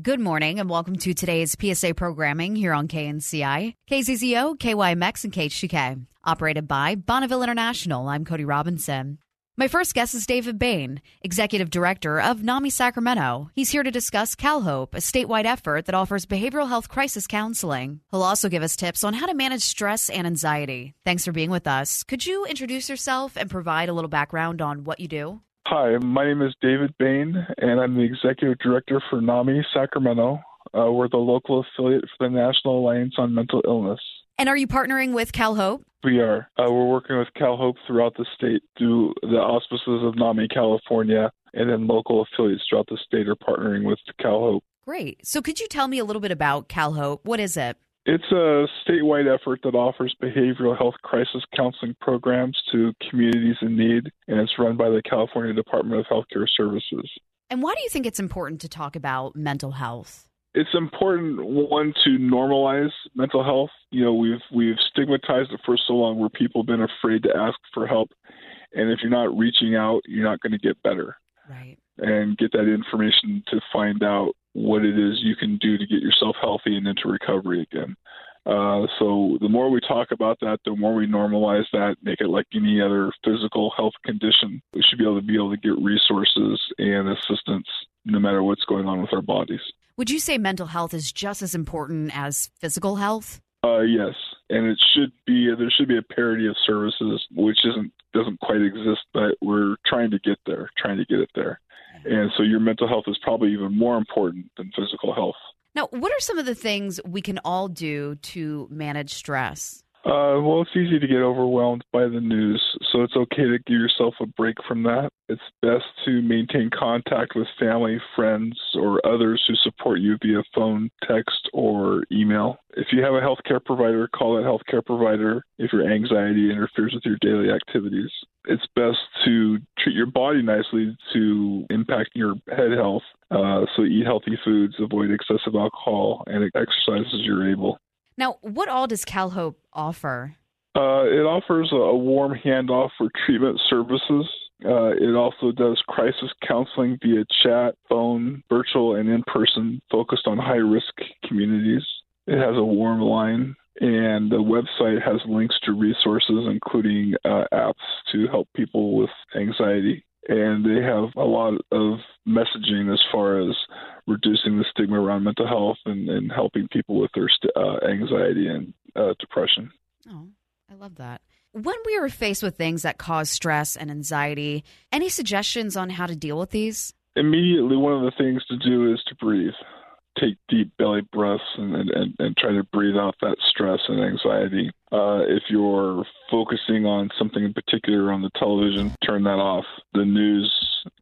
Good morning and welcome to today's PSA programming here on KNCI, KZZO, KYMX, and KHTK. Operated by Bonneville International, I'm Cody Robinson. My first guest is David Bain, Executive Director of NAMI Sacramento. He's here to discuss CalHope, a statewide effort that offers behavioral health crisis counseling. He'll also give us tips on how to manage stress and anxiety. Thanks for being with us. Could you introduce yourself and provide a little background on what you do? Hi, my name is David Bain, and I'm the Executive Director for NAMI Sacramento. Uh, we're the local affiliate for the National Alliance on Mental Illness. And are you partnering with CalHope? We are. Uh, we're working with CalHope throughout the state through the auspices of NAMI California, and then local affiliates throughout the state are partnering with CalHope. Great. So, could you tell me a little bit about CalHope? What is it? It's a statewide effort that offers behavioral health crisis counseling programs to communities in need, and it's run by the California Department of Healthcare Services. And why do you think it's important to talk about mental health? It's important one to normalize mental health. You know, we've we've stigmatized it for so long where people have been afraid to ask for help. And if you're not reaching out, you're not going to get better. Right. And get that information to find out what it is you can do to get yourself healthy and into recovery again. Uh, so the more we talk about that, the more we normalize that, make it like any other physical health condition. We should be able to be able to get resources and assistance no matter what's going on with our bodies. Would you say mental health is just as important as physical health? Uh, yes, and it should be. There should be a parity of services, which isn't doesn't quite exist, but we're trying to get there. Trying to get it there. And so your mental health is probably even more important than physical health. Now, what are some of the things we can all do to manage stress? Uh, well, it's easy to get overwhelmed by the news, so it's okay to give yourself a break from that. It's best to maintain contact with family, friends, or others who support you via phone, text, or email. If you have a healthcare provider, call that healthcare provider if your anxiety interferes with your daily activities. It's best to treat your body nicely to impact your head health. Uh, so eat healthy foods, avoid excessive alcohol, and exercise as you're able. Now, what all does CalHope offer? Uh, it offers a warm handoff for treatment services. Uh, it also does crisis counseling via chat, phone, virtual, and in person, focused on high risk communities. It has a warm line, and the website has links to resources, including uh, apps to help people with anxiety and they have a lot of messaging as far as reducing the stigma around mental health and, and helping people with their st- uh, anxiety and uh, depression. Oh, I love that. When we are faced with things that cause stress and anxiety, any suggestions on how to deal with these? Immediately, one of the things to do is to breathe take deep belly breaths and, and, and try to breathe out that stress and anxiety. Uh, if you're focusing on something in particular on the television, turn that off. The news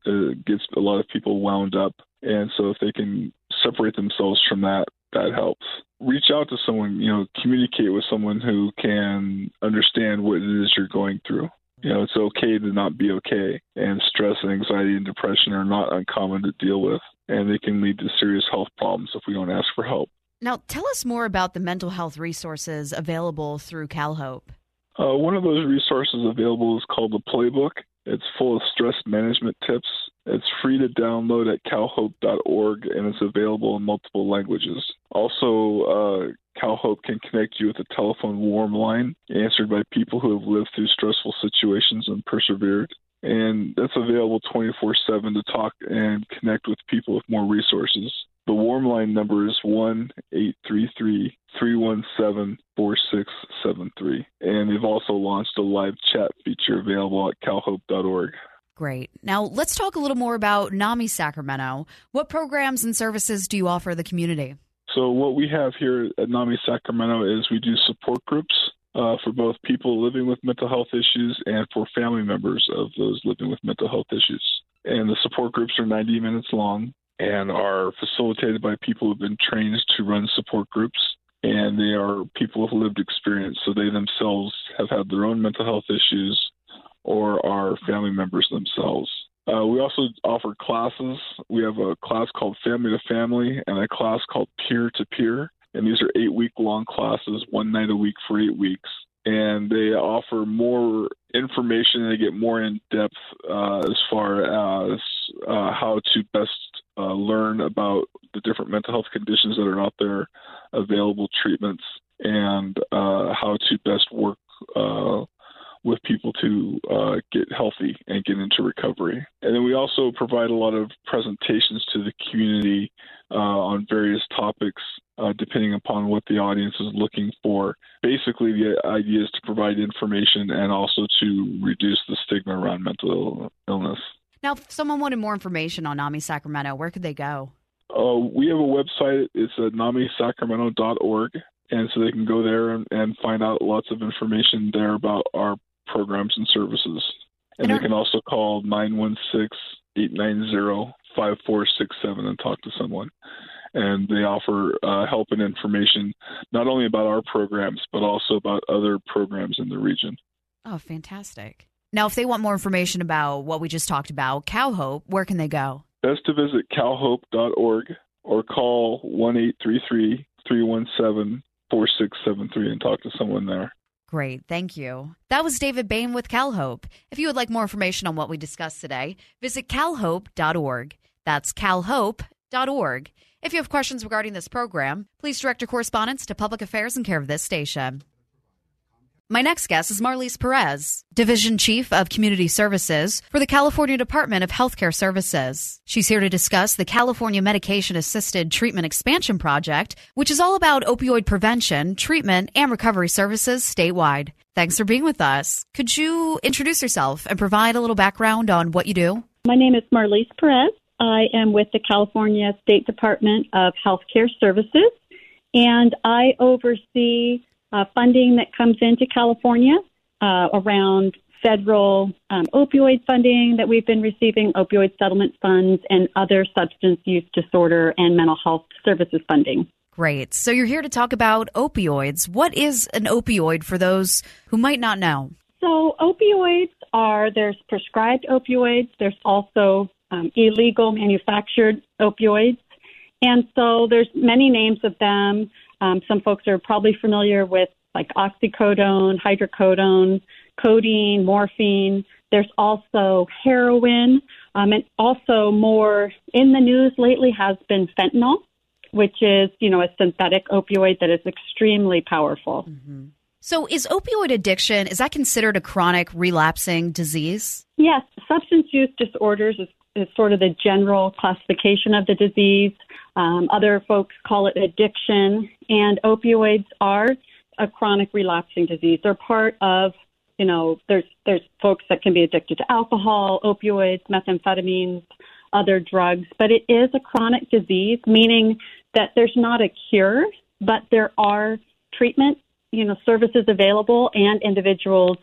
uh, gets a lot of people wound up, and so if they can separate themselves from that, that helps. Reach out to someone, you know, communicate with someone who can understand what it is you're going through. You know, it's okay to not be okay, and stress and anxiety and depression are not uncommon to deal with and they can lead to serious health problems if we don't ask for help. Now, tell us more about the mental health resources available through CalHope. Uh, one of those resources available is called the Playbook. It's full of stress management tips. It's free to download at calhope.org and it's available in multiple languages. Also, uh, CalHope can connect you with a telephone warm line answered by people who have lived through stressful situations and persevered and that's available 24 7 to talk and connect with people with more resources. The warm line number is 1 833 317 4673. And they've also launched a live chat feature available at calhope.org. Great. Now, let's talk a little more about NAMI Sacramento. What programs and services do you offer the community? So, what we have here at NAMI Sacramento is we do support groups uh, for both people living with mental health issues and for family members of those living with mental health issues. And the support groups are 90 minutes long and are facilitated by people who've been trained to run support groups. And they are people with lived experience, so they themselves have had their own mental health issues or are family members themselves. Uh, we also offer classes. We have a class called Family to Family and a class called Peer to Peer and these are eight week long classes, one night a week for eight weeks. And they offer more information. They get more in depth uh, as far as uh, how to best uh, learn about the different mental health conditions that are out there, available treatments, and uh, how to best work uh, with people to uh, get healthy and get into recovery. And then we also provide a lot of presentations to the community uh, on various topics, uh, depending upon what the audience is looking for. Basically, the idea is to provide information and also to reduce the stigma around mental illness. Now, if someone wanted more information on NAMI Sacramento, where could they go? Uh, we have a website. It's at namisacramento.org. And so they can go there and, and find out lots of information there about our programs and services. And, they can also call 916 890 5467 and talk to someone. And they offer uh, help and information not only about our programs, but also about other programs in the region. Oh, fantastic. Now, if they want more information about what we just talked about, CalHope, where can they go? Best to visit calhope.org or call 1 317 4673 and talk to someone there. Great, thank you. That was David Bain with CalHope. If you would like more information on what we discussed today, visit calhope.org. That's calhope.org. If you have questions regarding this program, please direct your correspondence to Public Affairs in care of this station. My next guest is Marlies Perez, Division Chief of Community Services for the California Department of Healthcare Services. She's here to discuss the California Medication Assisted Treatment Expansion Project, which is all about opioid prevention, treatment, and recovery services statewide. Thanks for being with us. Could you introduce yourself and provide a little background on what you do? My name is Marlies Perez. I am with the California State Department of Healthcare Services, and I oversee uh, funding that comes into California uh, around federal um, opioid funding that we've been receiving, opioid settlement funds, and other substance use disorder and mental health services funding. Great. So you're here to talk about opioids. What is an opioid for those who might not know? So opioids are there's prescribed opioids. There's also um, illegal manufactured opioids, and so there's many names of them. Um, some folks are probably familiar with like oxycodone, hydrocodone, codeine, morphine. There's also heroin, um, and also more in the news lately has been fentanyl, which is you know a synthetic opioid that is extremely powerful. Mm-hmm. So, is opioid addiction is that considered a chronic relapsing disease? Yes, substance use disorders is, is sort of the general classification of the disease. Um, other folks call it addiction, and opioids are a chronic relapsing disease. They're part of, you know, there's there's folks that can be addicted to alcohol, opioids, methamphetamines, other drugs, but it is a chronic disease, meaning that there's not a cure, but there are treatment, you know, services available, and individuals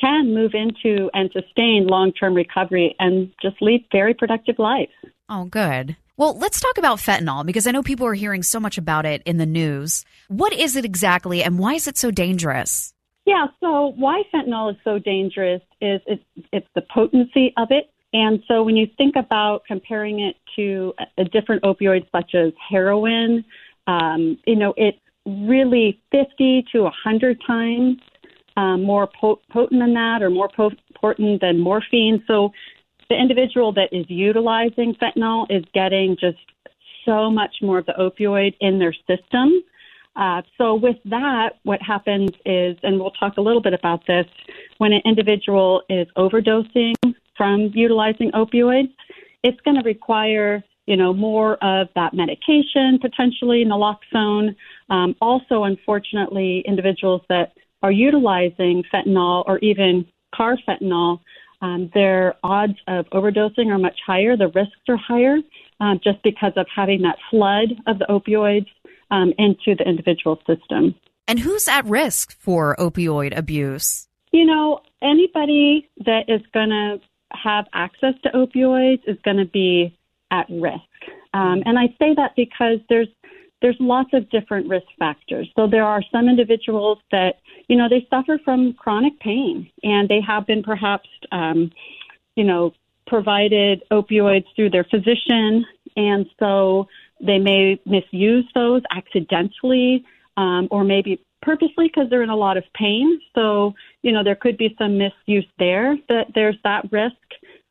can move into and sustain long-term recovery and just lead very productive lives. Oh, good. Well, let's talk about fentanyl because I know people are hearing so much about it in the news. What is it exactly and why is it so dangerous? Yeah, so why fentanyl is so dangerous is it's, it's the potency of it. And so when you think about comparing it to a, a different opioids such as heroin, um, you know, it's really 50 to 100 times um, more potent than that or more potent than morphine. So the individual that is utilizing fentanyl is getting just so much more of the opioid in their system. Uh, so, with that, what happens is, and we'll talk a little bit about this, when an individual is overdosing from utilizing opioids, it's going to require, you know, more of that medication, potentially naloxone. Um, also, unfortunately, individuals that are utilizing fentanyl or even carfentanil um, their odds of overdosing are much higher. The risks are higher um, just because of having that flood of the opioids um, into the individual system. And who's at risk for opioid abuse? You know, anybody that is going to have access to opioids is going to be at risk. Um, and I say that because there's there's lots of different risk factors. So there are some individuals that, you know, they suffer from chronic pain and they have been perhaps, um, you know, provided opioids through their physician. And so they may misuse those accidentally um, or maybe purposely because they're in a lot of pain. So, you know, there could be some misuse there. That there's that risk.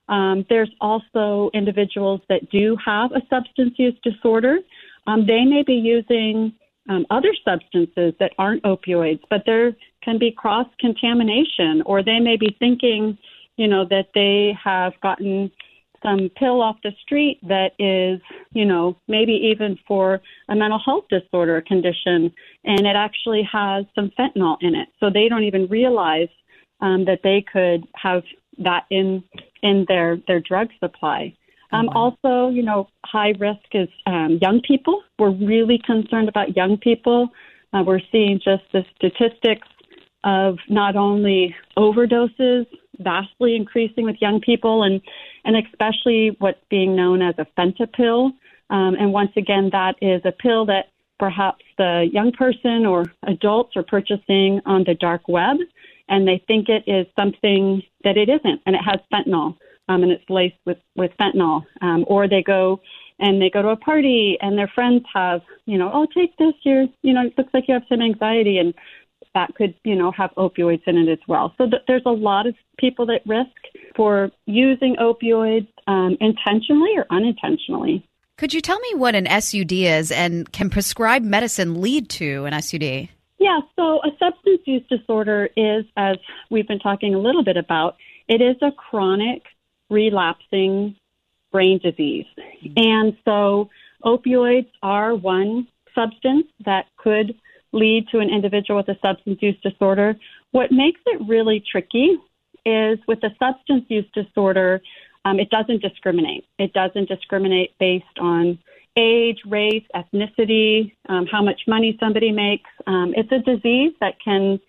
Um, there's also individuals that do have a substance use disorder. Um, they may be using um, other substances that aren't opioids, but there can be cross contamination, or they may be thinking, you know, that they have gotten some pill off the street that is, you know, maybe even for a mental health disorder condition, and it actually has some fentanyl in it. So they don't even realize um, that they could have that in in their their drug supply. Um, mm-hmm. Also, you know, high risk is um, young people. We're really concerned about young people. Uh, we're seeing just the statistics of not only overdoses vastly increasing with young people, and and especially what's being known as a fentanyl. Um, and once again, that is a pill that perhaps the young person or adults are purchasing on the dark web, and they think it is something that it isn't, and it has fentanyl um, and it's laced with with fentanyl. Um, or they go and they go to a party and their friends have, you know, oh take this, you're, you know, it looks like you have some anxiety, and that could, you know, have opioids in it as well. So th- there's a lot of people at risk for using opioids um, intentionally or unintentionally. Could you tell me what an SUD is and can prescribed medicine lead to an SUD? Yeah, so a substance use disorder is, as we've been talking a little bit about, it is a chronic relapsing brain disease. And so opioids are one substance that could lead to an individual with a substance use disorder. What makes it really tricky is with a substance use disorder, um, it doesn't discriminate. It doesn't discriminate based on age, race, ethnicity, um, how much money somebody makes. Um, it's a disease that can,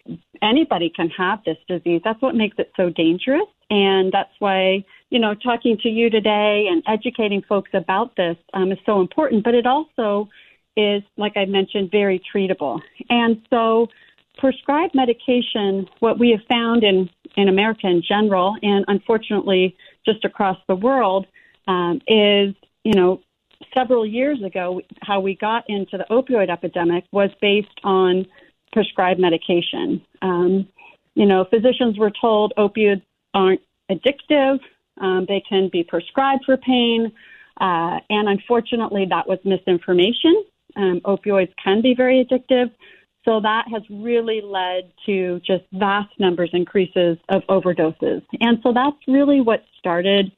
anybody can have this disease. That's what makes it so dangerous. And that's why, you know, talking to you today and educating folks about this um, is so important. But it also is, like I mentioned, very treatable. And so, prescribed medication, what we have found in, in America in general, and unfortunately just across the world, um, is, you know, several years ago, how we got into the opioid epidemic was based on prescribed medication. Um, you know, physicians were told opioids aren't addictive, um, they can be prescribed for pain, uh, and unfortunately, that was misinformation. Um, opioids can be very addictive. So that has really led to just vast numbers increases of overdoses. And so that's really what started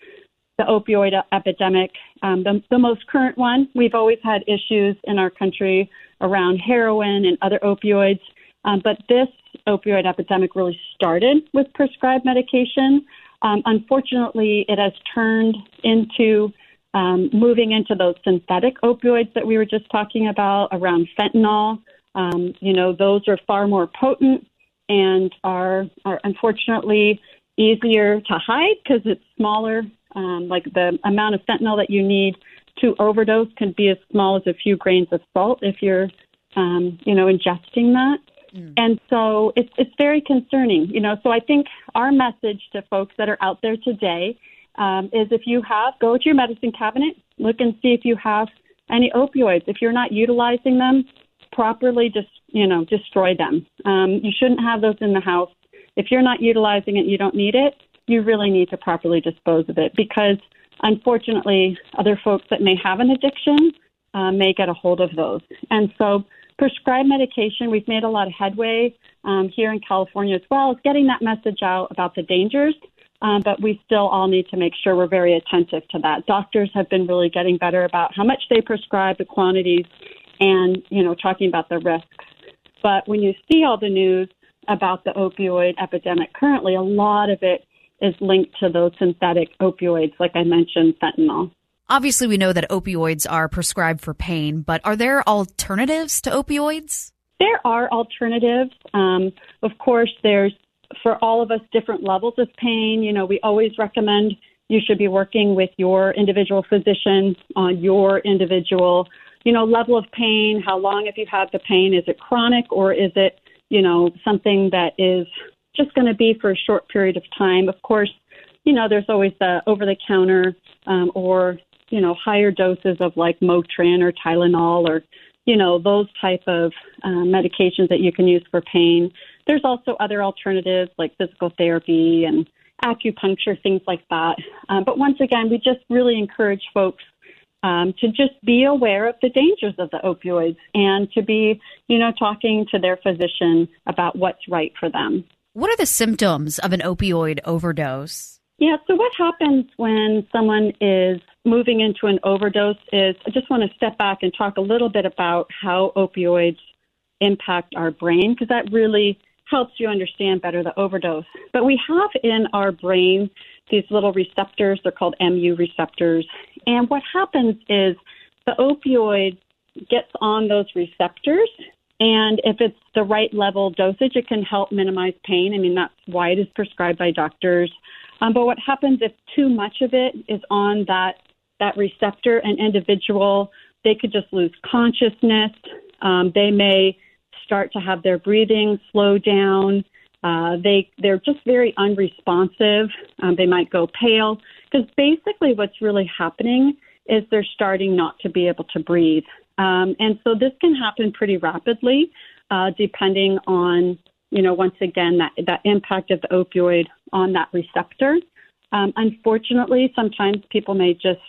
the opioid epidemic. Um, the, the most current one, we've always had issues in our country around heroin and other opioids. Um, but this opioid epidemic really started with prescribed medication. Um, unfortunately, it has turned into um, moving into those synthetic opioids that we were just talking about around fentanyl, um, you know, those are far more potent and are, are unfortunately easier to hide because it's smaller. Um, like the amount of fentanyl that you need to overdose can be as small as a few grains of salt if you're, um, you know, ingesting that. Mm. And so it's it's very concerning, you know. So I think our message to folks that are out there today um, is if you have, go to your medicine cabinet, look and see if you have any opioids. If you're not utilizing them properly, just you know, destroy them. Um, you shouldn't have those in the house. If you're not utilizing it, you don't need it. You really need to properly dispose of it because, unfortunately, other folks that may have an addiction uh, may get a hold of those. And so, prescribed medication, we've made a lot of headway um, here in California as well, is getting that message out about the dangers um, but we still all need to make sure we're very attentive to that. Doctors have been really getting better about how much they prescribe, the quantities, and you know talking about the risks. But when you see all the news about the opioid epidemic currently, a lot of it is linked to those synthetic opioids, like I mentioned, fentanyl. Obviously, we know that opioids are prescribed for pain, but are there alternatives to opioids? There are alternatives. Um, of course, there's for all of us different levels of pain. You know, we always recommend you should be working with your individual physician on your individual, you know, level of pain. How long have you had the pain? Is it chronic or is it, you know, something that is just going to be for a short period of time? Of course, you know, there's always the over the counter um, or, you know, higher doses of like Motrin or Tylenol or, you know, those type of uh, medications that you can use for pain. There's also other alternatives like physical therapy and acupuncture, things like that. Um, but once again, we just really encourage folks um, to just be aware of the dangers of the opioids and to be, you know, talking to their physician about what's right for them. What are the symptoms of an opioid overdose? Yeah, so what happens when someone is moving into an overdose is I just want to step back and talk a little bit about how opioids impact our brain because that really helps you understand better the overdose. But we have in our brain these little receptors, they're called mu receptors. And what happens is the opioid gets on those receptors. And if it's the right level dosage, it can help minimize pain. I mean, that's why it is prescribed by doctors. Um, but what happens if too much of it is on that that receptor, an individual, they could just lose consciousness. Um, they may start to have their breathing slow down. Uh, they they're just very unresponsive. Um, they might go pale because basically what's really happening is they're starting not to be able to breathe, um, and so this can happen pretty rapidly, uh, depending on you know once again that that impact of the opioid on that receptor. Um, unfortunately, sometimes people may just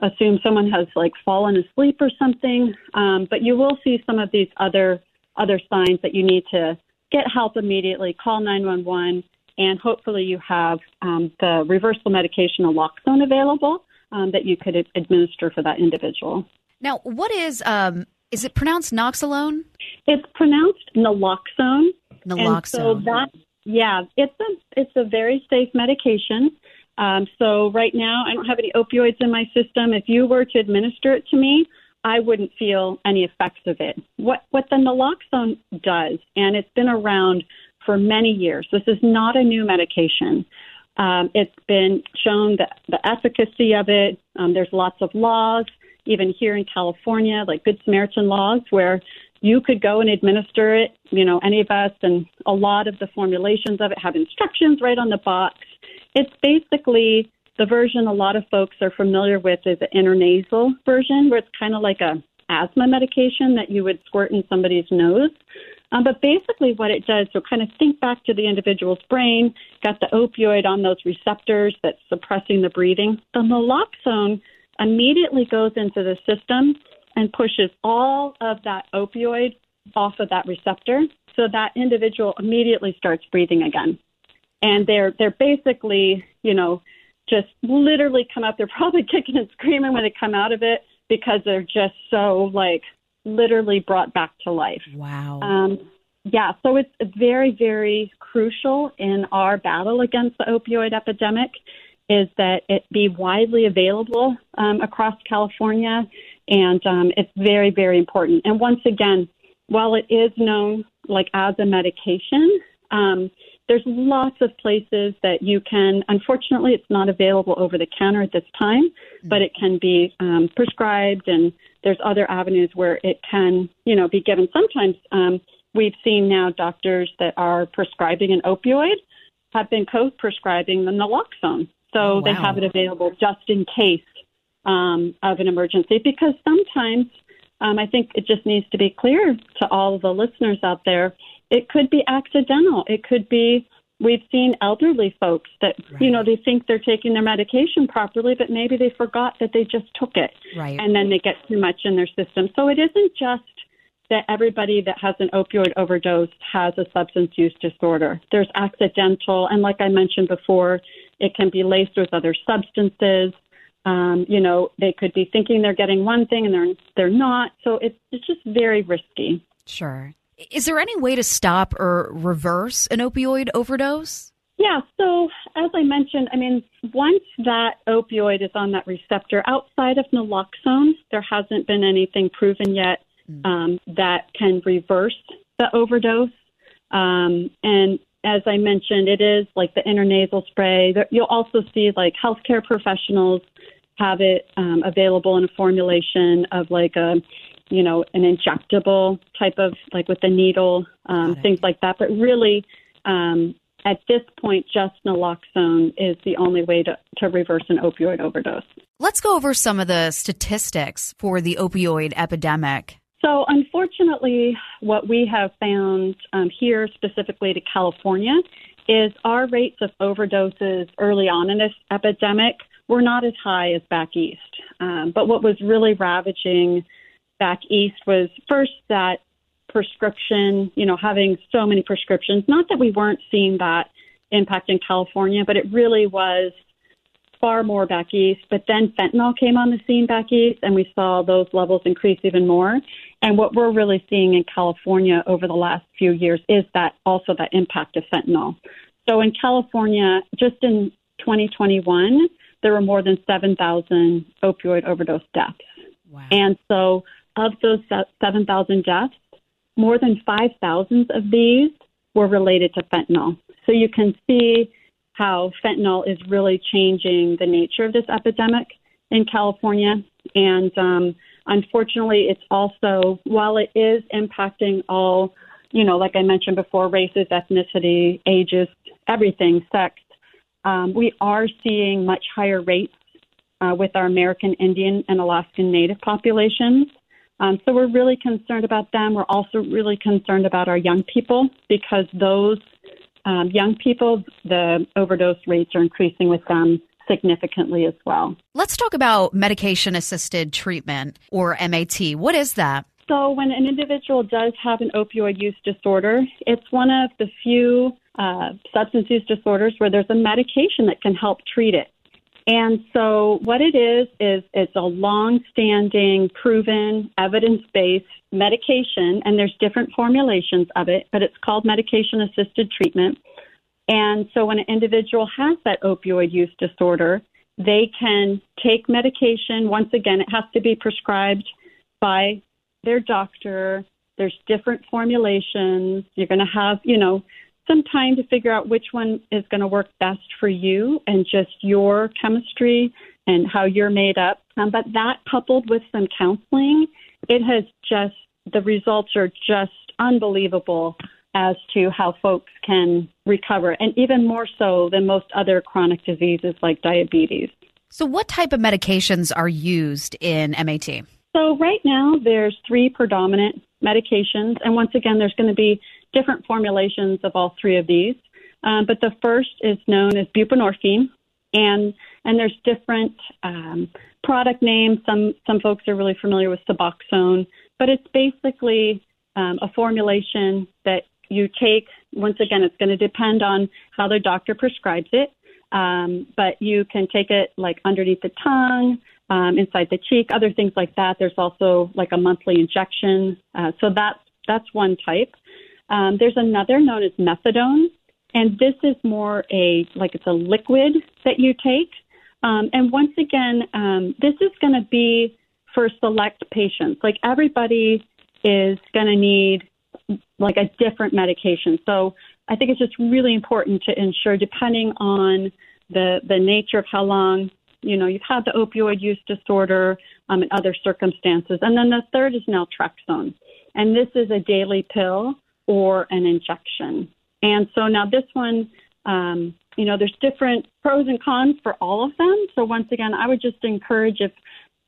assume someone has like fallen asleep or something, um, but you will see some of these other other signs that you need to get help immediately, call 911, and hopefully you have um, the reversal medication naloxone available um, that you could administer for that individual. Now, what is um, is it pronounced noxolone? It's pronounced naloxone. Naloxone. so that yeah, it's a it's a very safe medication. Um, so right now, I don't have any opioids in my system. If you were to administer it to me, I wouldn't feel any effects of it. What what the naloxone does, and it's been around for many years. This is not a new medication. Um, it's been shown that the efficacy of it. Um, there's lots of laws, even here in California, like Good Samaritan laws, where you could go and administer it. You know, any of us, and a lot of the formulations of it have instructions right on the box. It's basically the version a lot of folks are familiar with is the intranasal version, where it's kind of like a asthma medication that you would squirt in somebody's nose. Um, but basically, what it does, so kind of think back to the individual's brain, got the opioid on those receptors that's suppressing the breathing. The naloxone immediately goes into the system and pushes all of that opioid off of that receptor, so that individual immediately starts breathing again. And they're they're basically, you know, just literally come out. They're probably kicking and screaming when they come out of it because they're just so like literally brought back to life. Wow. Um, yeah, so it's very, very crucial in our battle against the opioid epidemic is that it be widely available um, across California, and um, it's very, very important. And once again, while it is known like as a medication, um, there's lots of places that you can, unfortunately, it's not available over the counter at this time, but it can be um, prescribed, and there's other avenues where it can, you know, be given. Sometimes um, we've seen now doctors that are prescribing an opioid have been co-prescribing the naloxone, so oh, wow. they have it available just in case um, of an emergency. Because sometimes, um, I think it just needs to be clear to all of the listeners out there it could be accidental. It could be we've seen elderly folks that right. you know they think they're taking their medication properly, but maybe they forgot that they just took it, right. and then they get too much in their system. So it isn't just that everybody that has an opioid overdose has a substance use disorder. There's accidental, and like I mentioned before, it can be laced with other substances. Um, you know, they could be thinking they're getting one thing and they're they're not. So it's it's just very risky. Sure. Is there any way to stop or reverse an opioid overdose? Yeah, so as I mentioned, I mean, once that opioid is on that receptor, outside of naloxone, there hasn't been anything proven yet mm. um, that can reverse the overdose. Um, and as I mentioned, it is like the intranasal spray. You'll also see like healthcare professionals have it um, available in a formulation of like a you know, an injectable type of like with the needle, um, things like that. But really, um, at this point, just naloxone is the only way to, to reverse an opioid overdose. Let's go over some of the statistics for the opioid epidemic. So, unfortunately, what we have found um, here, specifically to California, is our rates of overdoses early on in this epidemic were not as high as back east. Um, but what was really ravaging back east was first that prescription, you know, having so many prescriptions. Not that we weren't seeing that impact in California, but it really was far more back east. But then fentanyl came on the scene back east, and we saw those levels increase even more. And what we're really seeing in California over the last few years is that also that impact of fentanyl. So in California, just in 2021, there were more than 7,000 opioid overdose deaths. Wow. And so of those 7,000 deaths, more than 5,000 of these were related to fentanyl. So you can see how fentanyl is really changing the nature of this epidemic in California. And um, unfortunately, it's also, while it is impacting all, you know, like I mentioned before, races, ethnicity, ages, everything, sex, um, we are seeing much higher rates uh, with our American Indian and Alaskan Native populations. Um, so we're really concerned about them. We're also really concerned about our young people because those um, young people, the overdose rates are increasing with them significantly as well. Let's talk about medication assisted treatment or MAT. What is that? So, when an individual does have an opioid use disorder, it's one of the few uh, substance use disorders where there's a medication that can help treat it. And so, what it is, is it's a long standing, proven, evidence based medication, and there's different formulations of it, but it's called medication assisted treatment. And so, when an individual has that opioid use disorder, they can take medication. Once again, it has to be prescribed by their doctor. There's different formulations. You're going to have, you know, some time to figure out which one is going to work best for you and just your chemistry and how you're made up. Um, but that coupled with some counseling, it has just, the results are just unbelievable as to how folks can recover, and even more so than most other chronic diseases like diabetes. So, what type of medications are used in MAT? So, right now, there's three predominant medications, and once again, there's going to be different formulations of all three of these. Um, but the first is known as buprenorphine, and and there's different um, product names. Some some folks are really familiar with Suboxone, but it's basically um, a formulation that you take. Once again, it's going to depend on how the doctor prescribes it, um, but you can take it like underneath the tongue, um, inside the cheek, other things like that. There's also like a monthly injection. Uh, so that's that's one type. Um, there's another known as methadone, and this is more a like it's a liquid that you take. Um, and once again, um, this is going to be for select patients. Like everybody is going to need like a different medication. So I think it's just really important to ensure, depending on the the nature of how long you know you've had the opioid use disorder um, and other circumstances. And then the third is naltrexone, and this is a daily pill or an injection. And so now this one, um, you know, there's different pros and cons for all of them. So once again, I would just encourage if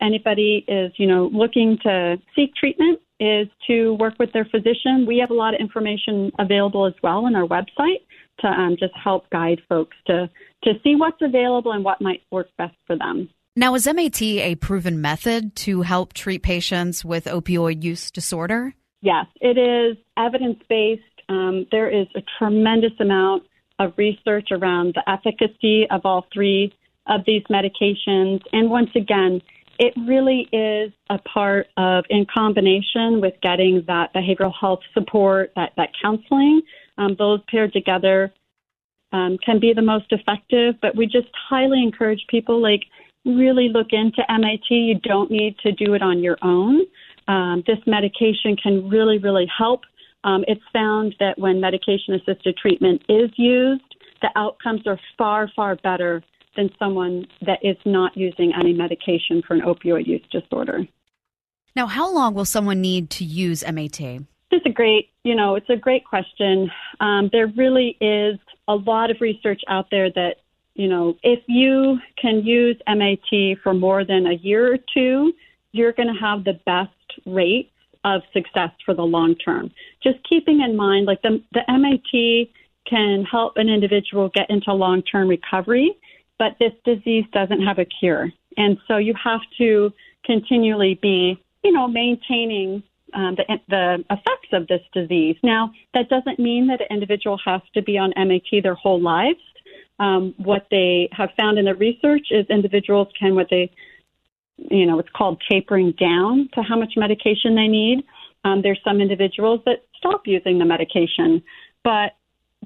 anybody is, you know, looking to seek treatment is to work with their physician. We have a lot of information available as well on our website to um, just help guide folks to to see what's available and what might work best for them. Now, is MAT a proven method to help treat patients with opioid use disorder? Yes, it is evidence based. Um, there is a tremendous amount of research around the efficacy of all three of these medications. And once again, it really is a part of, in combination with getting that behavioral health support, that, that counseling, um, those paired together um, can be the most effective. But we just highly encourage people like really look into MAT. You don't need to do it on your own. Um, this medication can really, really help. Um, it's found that when medication assisted treatment is used, the outcomes are far, far better than someone that is not using any medication for an opioid use disorder. Now, how long will someone need to use MAT? It's a great, you know, it's a great question. Um, there really is a lot of research out there that, you know, if you can use MAT for more than a year or two, you're going to have the best rate of success for the long term. Just keeping in mind, like the, the MAT can help an individual get into long term recovery, but this disease doesn't have a cure. And so you have to continually be, you know, maintaining um, the, the effects of this disease. Now, that doesn't mean that an individual has to be on MAT their whole lives. Um, what they have found in the research is individuals can what they, you know, it's called tapering down to how much medication they need. Um, there's some individuals that stop using the medication, but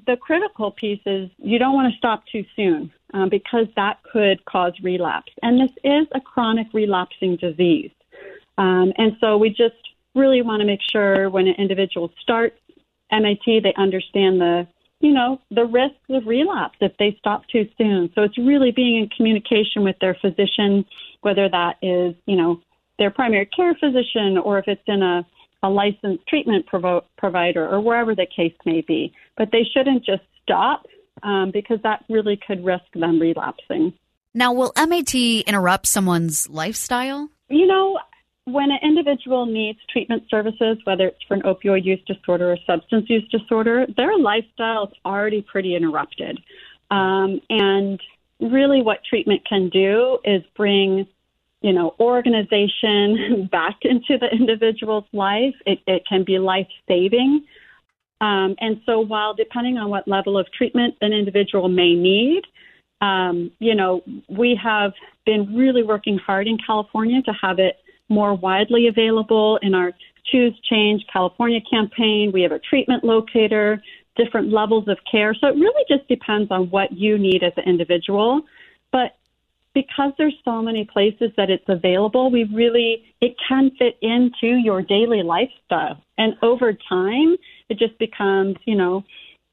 the critical piece is you don't want to stop too soon um, because that could cause relapse. And this is a chronic relapsing disease. Um, and so we just really want to make sure when an individual starts MAT, they understand the you know the risks of relapse if they stop too soon. So it's really being in communication with their physician, whether that is you know their primary care physician or if it's in a a licensed treatment provo- provider or wherever the case may be. But they shouldn't just stop um, because that really could risk them relapsing. Now, will MAT interrupt someone's lifestyle? You know, when an individual needs treatment services, whether it's for an opioid use disorder or substance use disorder, their lifestyle is already pretty interrupted. Um, and really, what treatment can do is bring, you know, organization back into the individual's life. It, it can be life saving. Um, and so, while depending on what level of treatment an individual may need, um, you know, we have been really working hard in California to have it more widely available in our Choose Change California campaign. We have a treatment locator, different levels of care. So it really just depends on what you need as an individual. But because there's so many places that it's available, we really it can fit into your daily lifestyle. And over time, it just becomes, you know,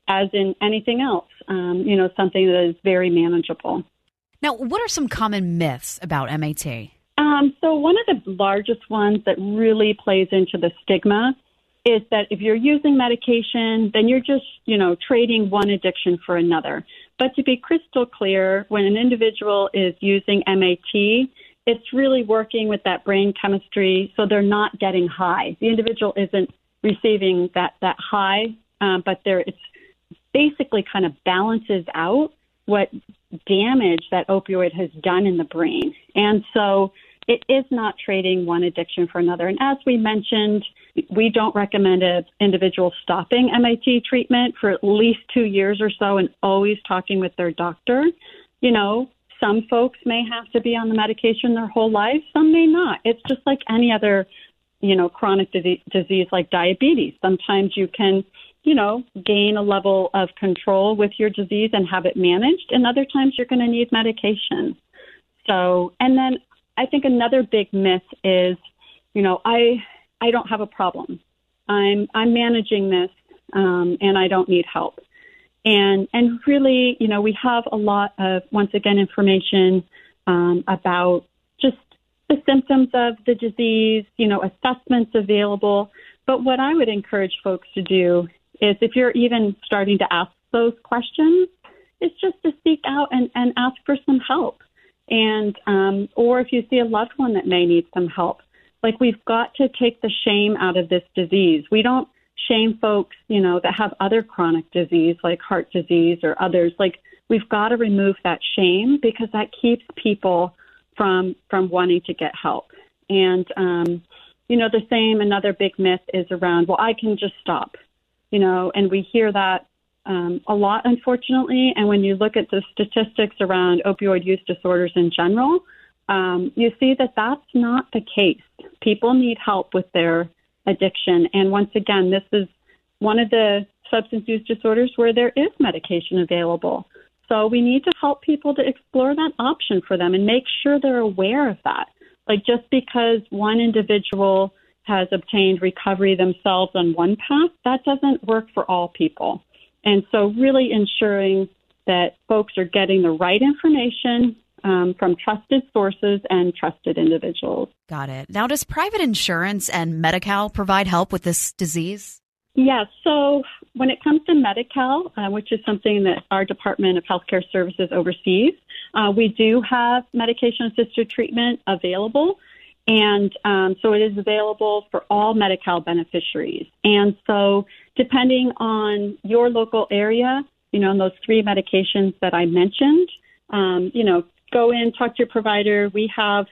as in anything else, um, you know, something that is very manageable. Now, what are some common myths about MAT? Um, so one of the largest ones that really plays into the stigma is that if you're using medication, then you're just, you know, trading one addiction for another. But to be crystal clear, when an individual is using MAT, it's really working with that brain chemistry so they're not getting high. The individual isn't receiving that, that high, um, but there it's basically kind of balances out what damage that opioid has done in the brain. And so it is not trading one addiction for another. And as we mentioned, we don't recommend an individual stopping MAT treatment for at least two years or so and always talking with their doctor. You know, some folks may have to be on the medication their whole life, some may not. It's just like any other, you know, chronic disease like diabetes. Sometimes you can, you know, gain a level of control with your disease and have it managed, and other times you're going to need medication. So, and then I think another big myth is, you know, I I don't have a problem. I'm I'm managing this, um, and I don't need help. And and really, you know, we have a lot of once again information um, about just the symptoms of the disease, you know, assessments available. But what I would encourage folks to do is if you're even starting to ask those questions, is just to seek out and, and ask for some help and um, or if you see a loved one that may need some help like we've got to take the shame out of this disease. We don't shame folks you know that have other chronic disease like heart disease or others. Like we've got to remove that shame because that keeps people from from wanting to get help. And um you know the same another big myth is around well i can just stop you know and we hear that um, a lot, unfortunately. And when you look at the statistics around opioid use disorders in general, um, you see that that's not the case. People need help with their addiction. And once again, this is one of the substance use disorders where there is medication available. So we need to help people to explore that option for them and make sure they're aware of that. Like just because one individual has obtained recovery themselves on one path, that doesn't work for all people. And so, really ensuring that folks are getting the right information um, from trusted sources and trusted individuals. Got it. Now, does private insurance and Medi-Cal provide help with this disease? Yes. So, when it comes to Medi-Cal, uh, which is something that our Department of Healthcare Services oversees, uh, we do have medication assisted treatment available. And um, so it is available for all Medi-Cal beneficiaries. And so, depending on your local area, you know, on those three medications that I mentioned, um, you know, go in, talk to your provider. We have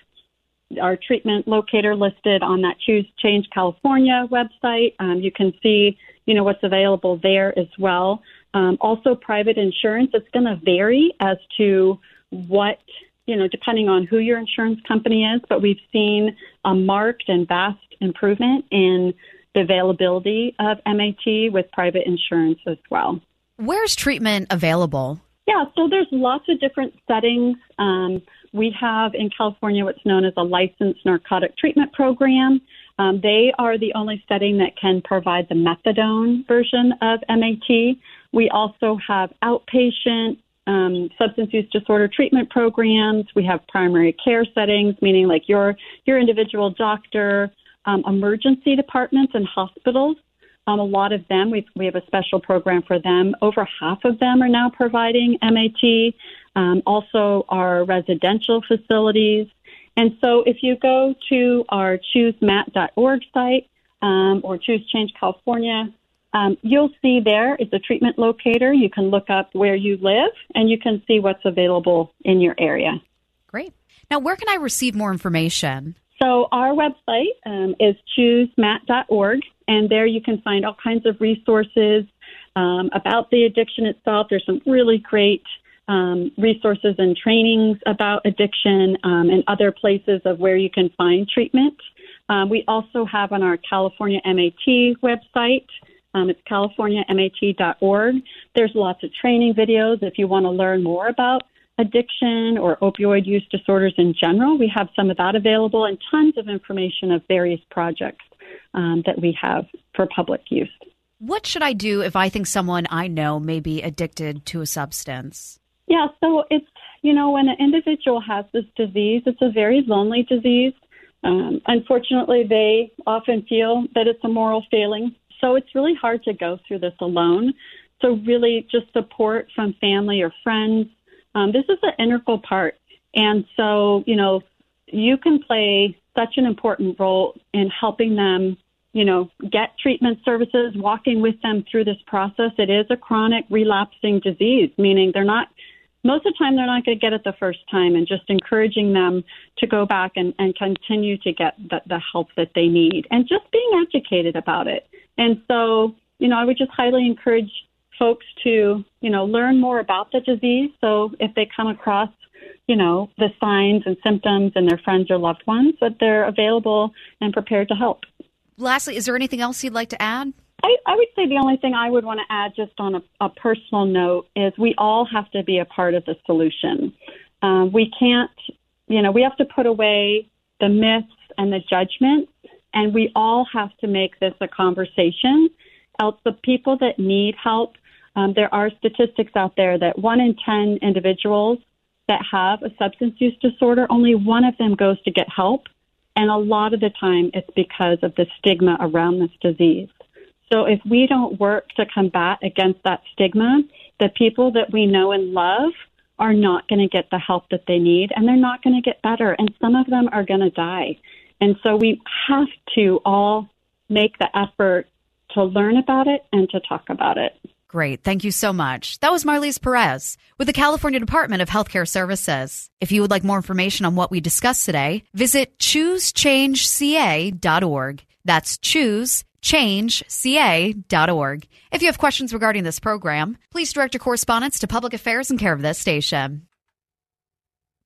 our treatment locator listed on that Choose Change California website. Um, you can see, you know, what's available there as well. Um, also, private insurance, it's going to vary as to what, you know, depending on who your insurance company is, but we've seen a marked and vast improvement in the availability of MAT with private insurance as well. Where's treatment available? Yeah, so there's lots of different settings. Um, we have in California what's known as a licensed narcotic treatment program. Um, they are the only setting that can provide the methadone version of MAT. We also have outpatient um, substance use disorder treatment programs. We have primary care settings, meaning like your your individual doctor, um, emergency departments, and hospitals. Um, a lot of them, we we have a special program for them. Over half of them are now providing MAT. Um, also, our residential facilities. And so, if you go to our choosemat.org site um, or Choose Change California, um, you'll see there is a treatment locator. You can look up where you live and you can see what's available in your area. Great. Now, where can I receive more information? So, our website um, is choosemat.org, and there you can find all kinds of resources um, about the addiction itself. There's some really great um, resources and trainings about addiction um, and other places of where you can find treatment. Um, we also have on our California MAT website um, it's californiamat.org. There's lots of training videos if you want to learn more about addiction or opioid use disorders in general. We have some of that available and tons of information of various projects um, that we have for public use. What should I do if I think someone I know may be addicted to a substance? Yeah, so it's, you know, when an individual has this disease, it's a very lonely disease. Um, unfortunately, they often feel that it's a moral failing so it's really hard to go through this alone. So, really, just support from family or friends. Um, this is an integral part. And so, you know, you can play such an important role in helping them, you know, get treatment services, walking with them through this process. It is a chronic relapsing disease, meaning they're not most of the time they're not going to get it the first time and just encouraging them to go back and, and continue to get the, the help that they need and just being educated about it. And so, you know, I would just highly encourage folks to, you know, learn more about the disease. So if they come across, you know, the signs and symptoms and their friends or loved ones, that they're available and prepared to help. Lastly, is there anything else you'd like to add? I, I would say the only thing I would want to add, just on a, a personal note, is we all have to be a part of the solution. Um, we can't, you know, we have to put away the myths and the judgment, and we all have to make this a conversation. Else, the people that need help, um, there are statistics out there that one in 10 individuals that have a substance use disorder, only one of them goes to get help. And a lot of the time, it's because of the stigma around this disease. So if we don't work to combat against that stigma, the people that we know and love are not going to get the help that they need and they're not going to get better. And some of them are going to die. And so we have to all make the effort to learn about it and to talk about it. Great. Thank you so much. That was Marlies Perez with the California Department of Healthcare Services. If you would like more information on what we discussed today, visit choosechangeca.org. That's choose changeca.org. If you have questions regarding this program, please direct your correspondence to Public Affairs and care of this station.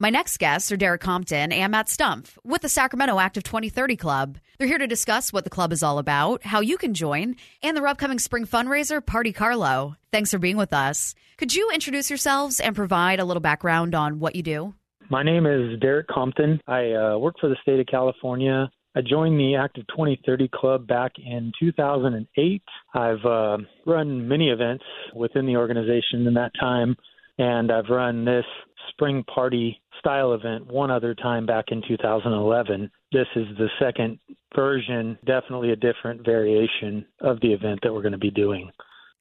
My next guests are Derek Compton and Matt Stumpf with the Sacramento Active 2030 Club. They're here to discuss what the club is all about, how you can join, and their upcoming spring fundraiser, Party Carlo. Thanks for being with us. Could you introduce yourselves and provide a little background on what you do? My name is Derek Compton. I uh, work for the state of California I joined the Active 2030 Club back in 2008. I've uh, run many events within the organization in that time, and I've run this spring party style event one other time back in 2011. This is the second version, definitely a different variation of the event that we're going to be doing.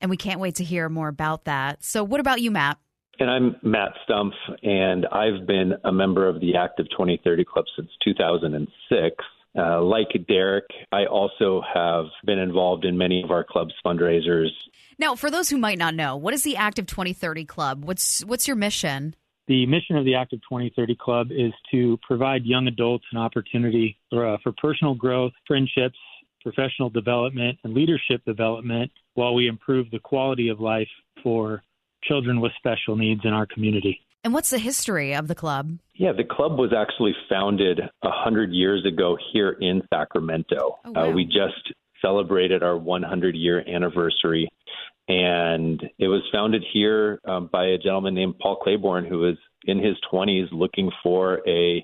And we can't wait to hear more about that. So, what about you, Matt? And I'm Matt Stumpf, and I've been a member of the Active 2030 Club since 2006 uh, like Derek, I also have been involved in many of our club's fundraisers. Now, for those who might not know, what is the Active 2030 Club? What's what's your mission? The mission of the Active 2030 Club is to provide young adults an opportunity for, uh, for personal growth, friendships, professional development, and leadership development while we improve the quality of life for children with special needs in our community. And what's the history of the club? Yeah, the club was actually founded a hundred years ago here in Sacramento. Oh, wow. uh, we just celebrated our 100 year anniversary, and it was founded here um, by a gentleman named Paul Claiborne, who was in his 20s looking for a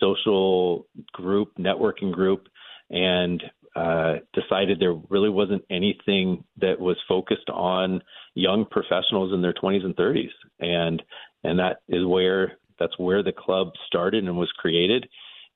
social group, networking group, and uh, decided there really wasn't anything that was focused on young professionals in their 20s and 30s, and and that is where that's where the club started and was created.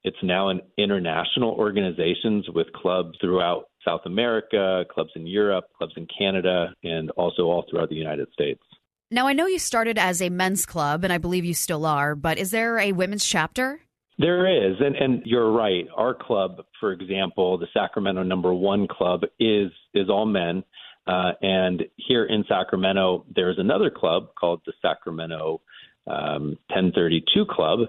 It's now an international organization with clubs throughout South America, clubs in Europe, clubs in Canada, and also all throughout the United States. Now, I know you started as a men's club, and I believe you still are, but is there a women's chapter? There is, and, and you're right. Our club, for example, the Sacramento Number One Club, is is all men. Uh, and here in Sacramento, there's another club called the Sacramento um, 1032 Club,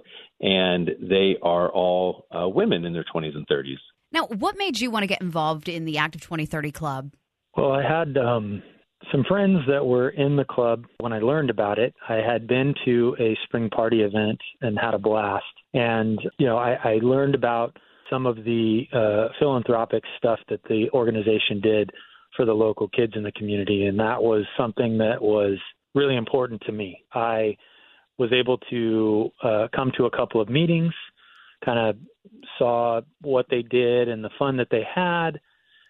and they are all uh, women in their 20s and 30s. Now, what made you want to get involved in the Active 2030 Club? Well, I had um, some friends that were in the club when I learned about it. I had been to a spring party event and had a blast. And, you know, I, I learned about some of the uh, philanthropic stuff that the organization did for the local kids in the community. And that was something that was really important to me. I was able to uh, come to a couple of meetings, kind of saw what they did and the fun that they had,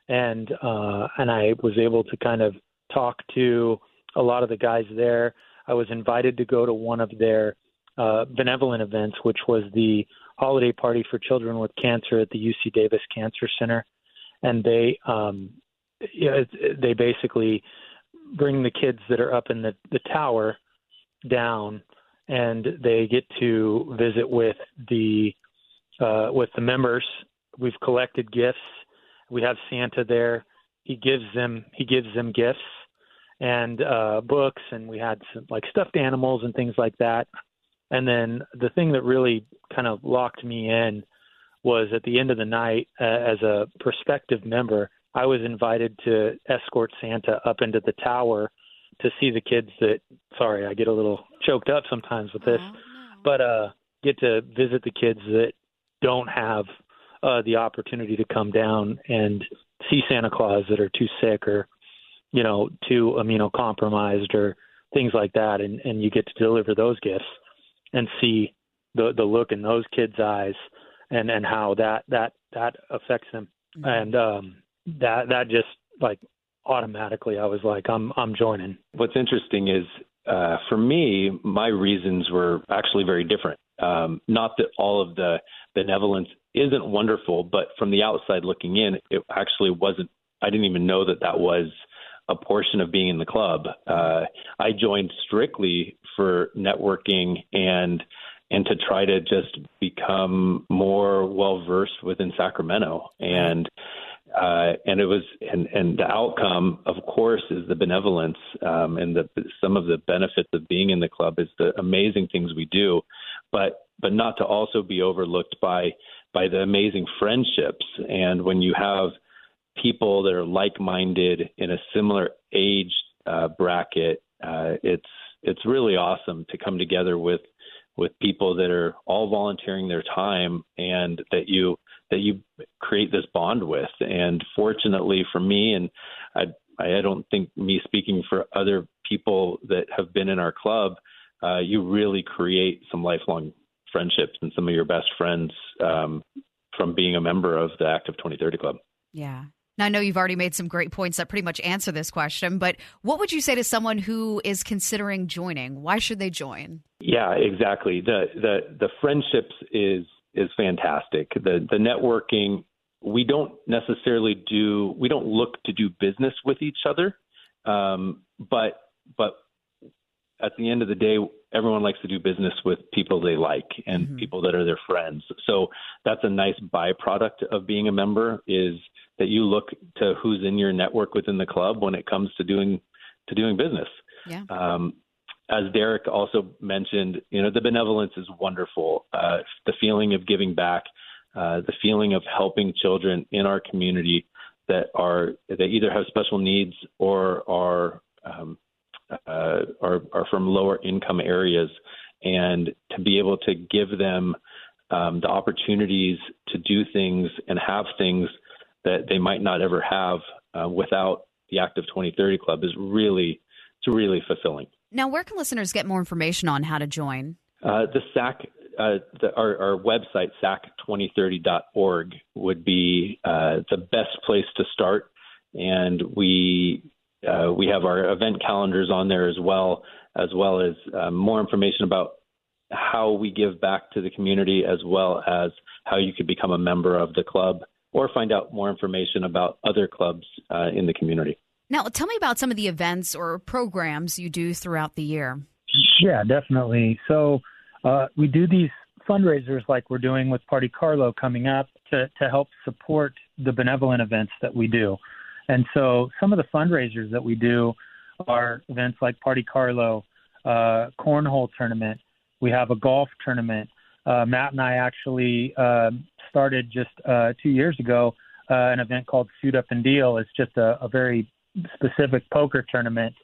and uh, and I was able to kind of talk to a lot of the guys there. I was invited to go to one of their uh, benevolent events, which was the holiday party for children with cancer at the UC Davis Cancer Center, and they um, you know, they basically bring the kids that are up in the, the tower down and they get to visit with the uh, with the members. We've collected gifts. We have Santa there. He gives them he gives them gifts and uh, books, and we had some like stuffed animals and things like that. And then the thing that really kind of locked me in was at the end of the night, uh, as a prospective member, I was invited to escort Santa up into the tower to see the kids that sorry, I get a little choked up sometimes with this, but uh get to visit the kids that don't have uh the opportunity to come down and see Santa Claus that are too sick or you know, too immunocompromised or things like that and and you get to deliver those gifts and see the the look in those kids' eyes and and how that that that affects them. And um that that just like automatically I was like I'm I'm joining. What's interesting is, uh, for me, my reasons were actually very different. Um, not that all of the benevolence isn't wonderful, but from the outside looking in, it actually wasn't. I didn't even know that that was a portion of being in the club. Uh, I joined strictly for networking and and to try to just become more well versed within Sacramento and uh, and it was and and the outcome of course is the benevolence um, and the some of the benefits of being in the club is the amazing things we do. But but not to also be overlooked by by the amazing friendships. And when you have people that are like-minded in a similar age uh, bracket uh, it's it's really awesome to come together with with people that are all volunteering their time and that you that you create this bond with. And fortunately for me, and I, I don't think me speaking for other people that have been in our club, uh, you really create some lifelong friendships and some of your best friends um, from being a member of the Active 2030 Club. Yeah. Now, I know you've already made some great points that pretty much answer this question, but what would you say to someone who is considering joining? Why should they join? Yeah, exactly. The the the friendships is is fantastic. The the networking we don't necessarily do we don't look to do business with each other, um, but but at the end of the day, everyone likes to do business with people they like and mm-hmm. people that are their friends. So that's a nice byproduct of being a member is that you look to who's in your network within the club when it comes to doing to doing business. Yeah. Um, as Derek also mentioned, you know the benevolence is wonderful. Uh, the feeling of giving back, uh, the feeling of helping children in our community that are that either have special needs or are um, uh, are, are from lower income areas, and to be able to give them um, the opportunities to do things and have things that they might not ever have uh, without the Active 2030 Club is really it's really fulfilling. Now, where can listeners get more information on how to join? Uh, the SAC, uh, the, our, our, website, sac2030.org, would be uh, the best place to start. And we uh, we have our event calendars on there as well, as well as uh, more information about how we give back to the community, as well as how you could become a member of the club or find out more information about other clubs uh, in the community. Now, tell me about some of the events or programs you do throughout the year. Yeah, definitely. So uh, we do these fundraisers like we're doing with Party Carlo coming up to, to help support the benevolent events that we do. And so some of the fundraisers that we do are events like Party Carlo, uh, cornhole tournament. We have a golf tournament. Uh, Matt and I actually uh, started just uh, two years ago uh, an event called Suit Up and Deal. It's just a, a very specific poker tournament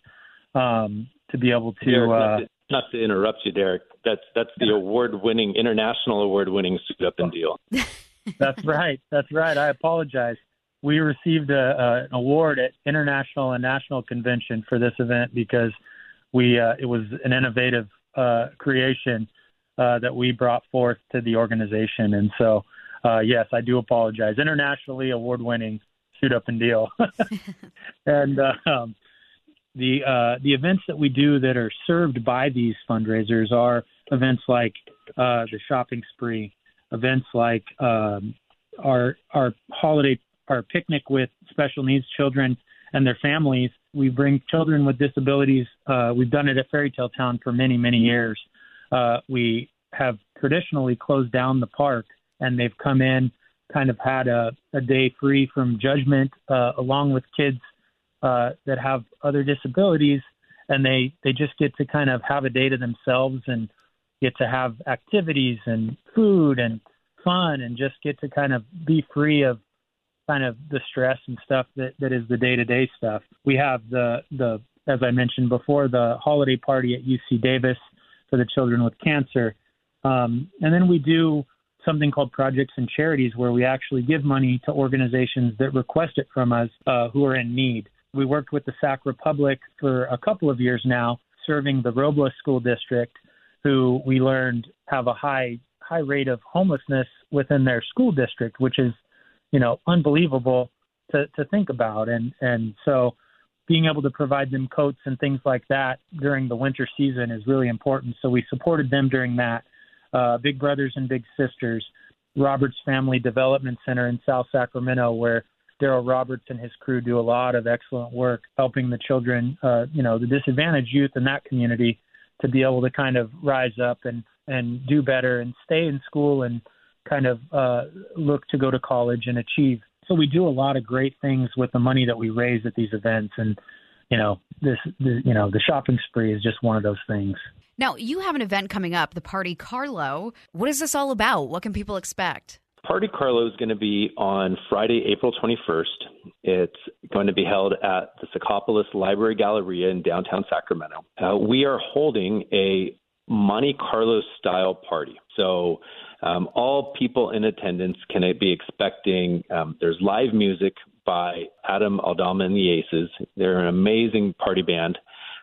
um, to be able to. Derek, not, uh, to not to interrupt you, Derek. That's that's the award-winning, international award-winning Suit Up and Deal. that's right. That's right. I apologize we received a, a, an award at international and national convention for this event because we uh, it was an innovative uh, creation uh, that we brought forth to the organization. And so, uh, yes, I do apologize. Internationally award-winning Suit Up and Deal, and uh, um, the uh, the events that we do that are served by these fundraisers are events like the shopping spree, events like um, our our holiday our picnic with special needs children and their families. We bring children with disabilities. Uh, we've done it at Fairy Tale Town for many, many years. Uh, we have traditionally closed down the park, and they've come in, kind of had a, a day free from judgment, uh, along with kids uh, that have other disabilities, and they they just get to kind of have a day to themselves and get to have activities and food and fun, and just get to kind of be free of kind of the stress and stuff that, that is the day to day stuff. We have the the as I mentioned before, the holiday party at UC Davis for the children with cancer. Um, and then we do something called projects and charities where we actually give money to organizations that request it from us uh, who are in need. We worked with the Sac Republic for a couple of years now, serving the Robla School District, who we learned have a high high rate of homelessness within their school district, which is you know, unbelievable to, to think about. And, and so being able to provide them coats and things like that during the winter season is really important. So we supported them during that. Uh, Big Brothers and Big Sisters, Roberts Family Development Center in South Sacramento, where Derrell Roberts and his crew do a lot of excellent work helping the children, uh, you know, the disadvantaged youth in that community to be able to kind of rise up and, and do better and stay in school and kind of uh, look to go to college and achieve. So we do a lot of great things with the money that we raise at these events, and you know this, the, you know, the shopping spree is just one of those things. Now you have an event coming up, the Party Carlo. What is this all about? What can people expect? Party Carlo is going to be on Friday, April 21st. It's going to be held at the Sacopolis Library Galleria in downtown Sacramento. Uh, we are holding a Monte Carlo style party. So um, all people in attendance can be expecting. Um, there's live music by Adam Aldama and the Aces. They're an amazing party band.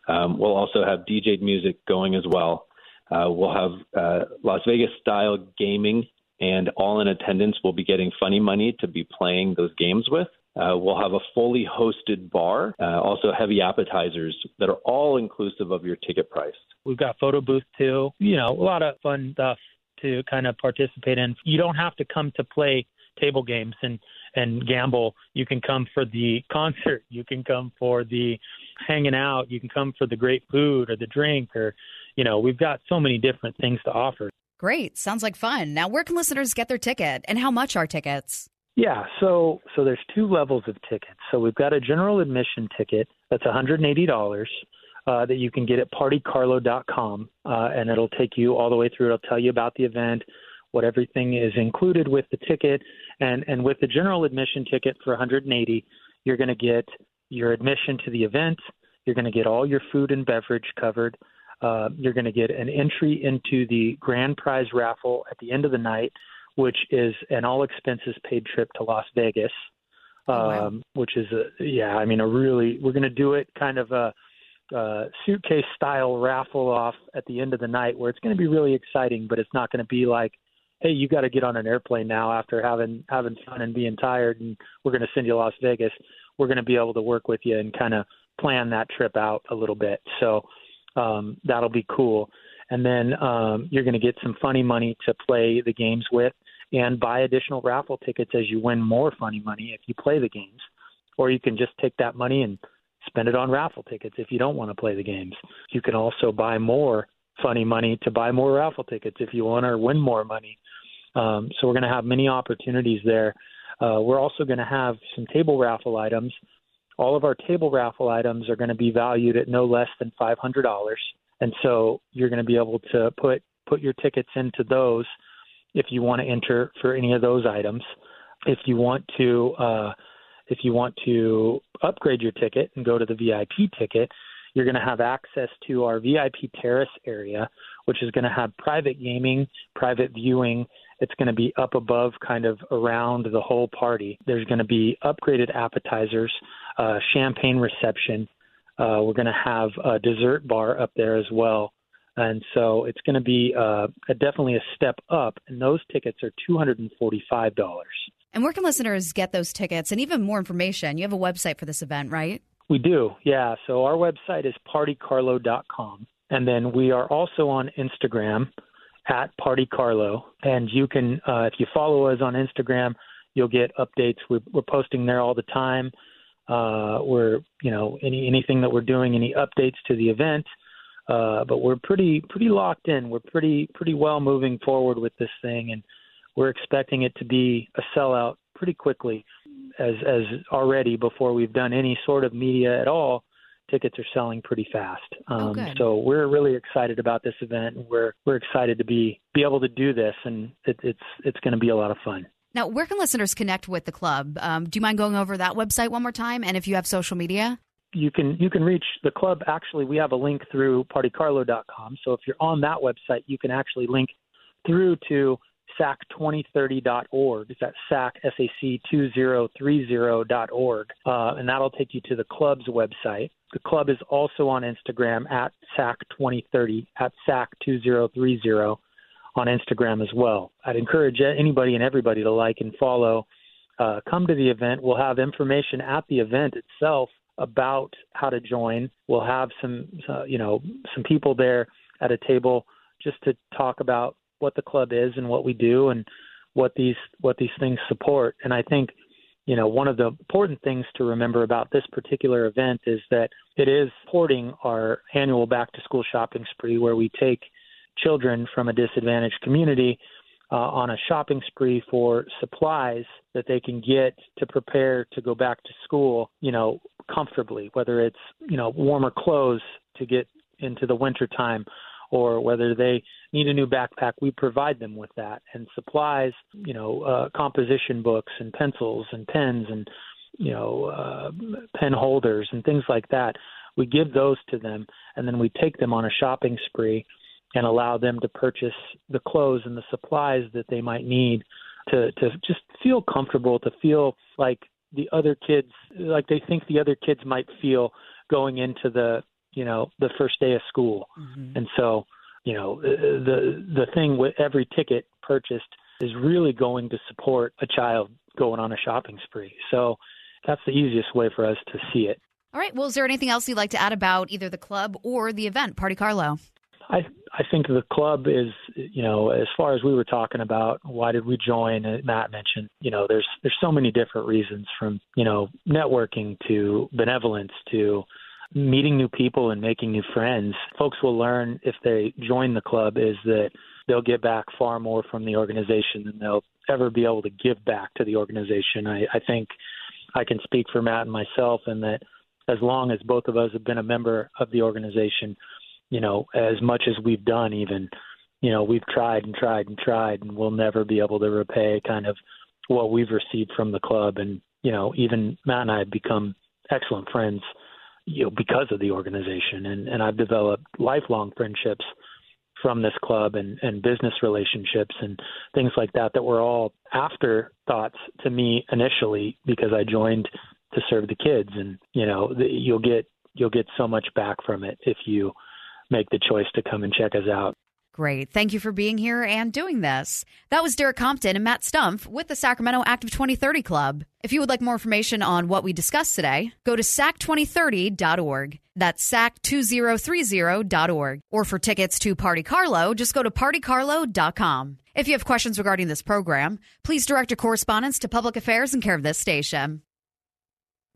Um, we'll also have DJ music going as well. Uh, we'll have uh, Las Vegas style gaming, and all in attendance will be getting funny money to be playing those games with. Uh, we'll have a fully hosted bar, uh, also heavy appetizers that are all inclusive of your ticket price. We've got photo booth too. You know, a lot of fun stuff to kind of participate in. You don't have to come to play table games and and gamble. You can come for the concert. You can come for the hanging out. You can come for the great food or the drink or you know, we've got so many different things to offer. Great. Sounds like fun. Now, where can listeners get their ticket and how much are tickets? Yeah, so so there's two levels of tickets. So we've got a general admission ticket that's $180 uh, that you can get at partycarlo.com, uh, and it'll take you all the way through. It'll tell you about the event, what everything is included with the ticket, and and with the general admission ticket for 180, you're going to get your admission to the event. You're going to get all your food and beverage covered. Uh, you're going to get an entry into the grand prize raffle at the end of the night which is an all expenses paid trip to Las Vegas. Um, oh, wow. which is a yeah, I mean a really we're going to do it kind of a, a suitcase style raffle off at the end of the night where it's going to be really exciting, but it's not going to be like hey, you got to get on an airplane now after having having fun and being tired, and we're going to send you to Las Vegas. We're going to be able to work with you and kind of plan that trip out a little bit. So um, that'll be cool. And then um, you're going to get some funny money to play the games with and buy additional raffle tickets as you win more funny money if you play the games. Or you can just take that money and spend it on raffle tickets if you don't want to play the games. You can also buy more funny money to buy more raffle tickets if you want to win more money. Um, so we're going to have many opportunities there. Uh, we're also going to have some table raffle items. All of our table raffle items are going to be valued at no less than $500. And so you're going to be able to put put your tickets into those if you want to enter for any of those items. If you want to uh, if you want to upgrade your ticket and go to the VIP ticket, you're going to have access to our VIP terrace area, which is going to have private gaming, private viewing. It's going to be up above, kind of around the whole party. There's going to be upgraded appetizers, uh, champagne reception. Uh, we're going to have a dessert bar up there as well. And so it's going to be uh, a, definitely a step up, and those tickets are $245. And where can listeners get those tickets and even more information? You have a website for this event, right? We do, yeah. So our website is partycarlo.com. And then we are also on Instagram at partycarlo. And you can, uh, if you follow us on Instagram, you'll get updates. We're, we're posting there all the time. Uh, we're, you know, any anything that we're doing, any updates to the event – uh, but we're pretty pretty locked in. We're pretty pretty well moving forward with this thing, and we're expecting it to be a sellout pretty quickly. As as already before we've done any sort of media at all, tickets are selling pretty fast. Oh, um, oh, so we're really excited about this event. We're we're excited to be be able to do this, and it, it's it's going to be a lot of fun. Now, where can listeners connect with the club? Um, do you mind going over that website one more time? And if you have social media? you can you can reach the club. Actually, we have a link through partycarlo.com. So if you're on that website, you can actually link through to sac2030.org. That's sac s a c 2030.org, uh, and that'll take you to the club's website. The club is also on Instagram at sac2030 at sac2030 on Instagram as well. I'd encourage anybody and everybody to like and follow. Uh, come to the event. We'll have information at the event itself about how to join. We'll have some, uh, you know, some people there at a table just to talk about what the club is and what we do and what these what these things support. And I think, you know, one of the important things to remember about this particular event is that it is supporting our annual back to school shopping spree where we take children from a disadvantaged community uh, on a shopping spree for supplies that they can get to prepare to go back to school, you know, comfortably, whether it's, you know, warmer clothes to get into the winter time or whether they need a new backpack, we provide them with that. And supplies, you know, uh, composition books and pencils and pens and, you know, uh, pen holders and things like that. We give those to them and then we take them on a shopping spree and allow them to purchase the clothes and the supplies that they might need to to just feel comfortable, to feel like the other kids like they think the other kids might feel going into the you know the first day of school. Mm-hmm. And so, you know, the the thing with every ticket purchased is really going to support a child going on a shopping spree. So that's the easiest way for us to see it. All right. Well, is there anything else you'd like to add about either the club or the event, Party Carlo? I I think the club is you know as far as we were talking about why did we join uh, Matt mentioned you know there's there's so many different reasons from you know networking to benevolence to meeting new people and making new friends. Folks will learn if they join the club is that they'll get back far more from the organization than they'll ever be able to give back to the organization. I, I think I can speak for Matt and myself, and that as long as both of us have been a member of the organization, you know, as much as we've done, even, you know, we've tried and tried and tried, and we'll never be able to repay kind of what we've received from the club. And, you know, even Matt and I have become excellent friends, you know, because of the organization. And, and I've developed lifelong friendships from this club and, and business relationships and things like that that were all afterthoughts to me initially because I joined to serve the kids and you know the, you'll get you'll get so much back from it if you make the choice to come and check us out. Great. Thank you for being here and doing this. That was Derek Compton and Matt Stumpf with the Sacramento Active 2030 Club. If you would like more information on what we discussed today, go to sac2030.org. That's sac2030.org. Or for tickets to Party Carlo, just go to partycarlo.com. If you have questions regarding this program, please direct your correspondence to Public Affairs and care of this station.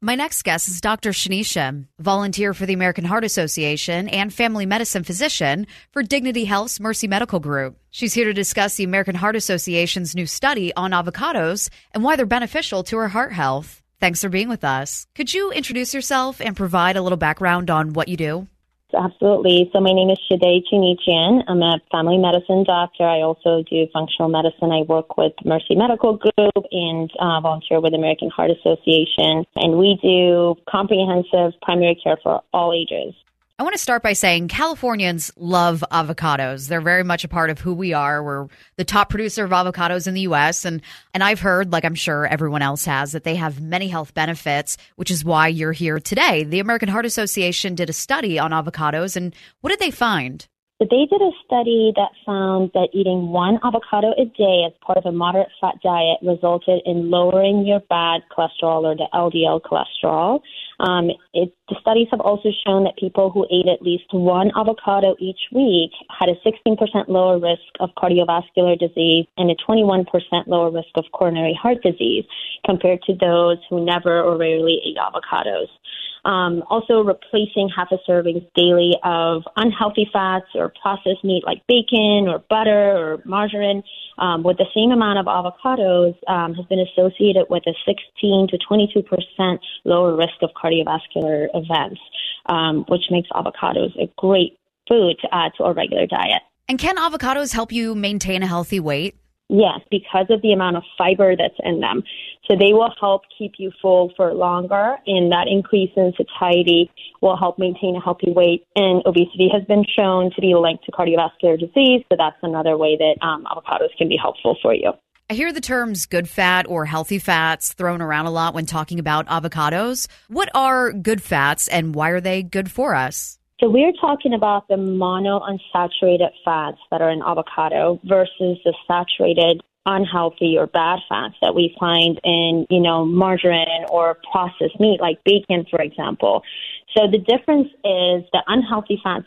My next guest is Dr. Shanisha, volunteer for the American Heart Association and family medicine physician for Dignity Health's Mercy Medical Group. She's here to discuss the American Heart Association's new study on avocados and why they're beneficial to her heart health. Thanks for being with us. Could you introduce yourself and provide a little background on what you do? Absolutely. So my name is Shideh Chinichian. I'm a family medicine doctor. I also do functional medicine. I work with Mercy Medical Group and uh, volunteer with American Heart Association. And we do comprehensive primary care for all ages. I want to start by saying Californians love avocados. They're very much a part of who we are. We're the top producer of avocados in the US and and I've heard like I'm sure everyone else has that they have many health benefits, which is why you're here today. The American Heart Association did a study on avocados and what did they find? They did a study that found that eating one avocado a day as part of a moderate fat diet resulted in lowering your bad cholesterol or the LDL cholesterol. Um, it, the studies have also shown that people who ate at least one avocado each week had a 16% lower risk of cardiovascular disease and a 21% lower risk of coronary heart disease compared to those who never or rarely ate avocados. Um, also, replacing half a serving daily of unhealthy fats or processed meat like bacon or butter or margarine um, with the same amount of avocados um, has been associated with a 16 to 22 percent lower risk of cardiovascular events, um, which makes avocados a great food to add to our regular diet. And can avocados help you maintain a healthy weight? Yes, because of the amount of fiber that's in them. So they will help keep you full for longer, and that increase in satiety will help maintain a healthy weight. And obesity has been shown to be linked to cardiovascular disease, so that's another way that um, avocados can be helpful for you. I hear the terms good fat or healthy fats thrown around a lot when talking about avocados. What are good fats and why are they good for us? So we're talking about the monounsaturated fats that are in avocado versus the saturated unhealthy or bad fats that we find in, you know, margarine or processed meat like bacon, for example. So the difference is the unhealthy fats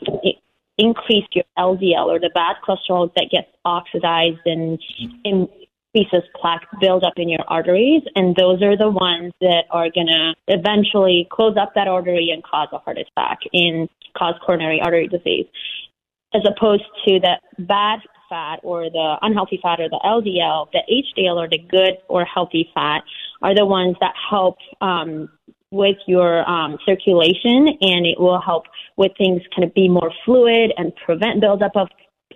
increase your LDL or the bad cholesterol that gets oxidized and, and increases plaque buildup in your arteries, and those are the ones that are going to eventually close up that artery and cause a heart attack and cause coronary artery disease, as opposed to the bad fat or the unhealthy fat or the LDL, the HDL or the good or healthy fat are the ones that help um, with your um, circulation and it will help with things kind of be more fluid and prevent buildup of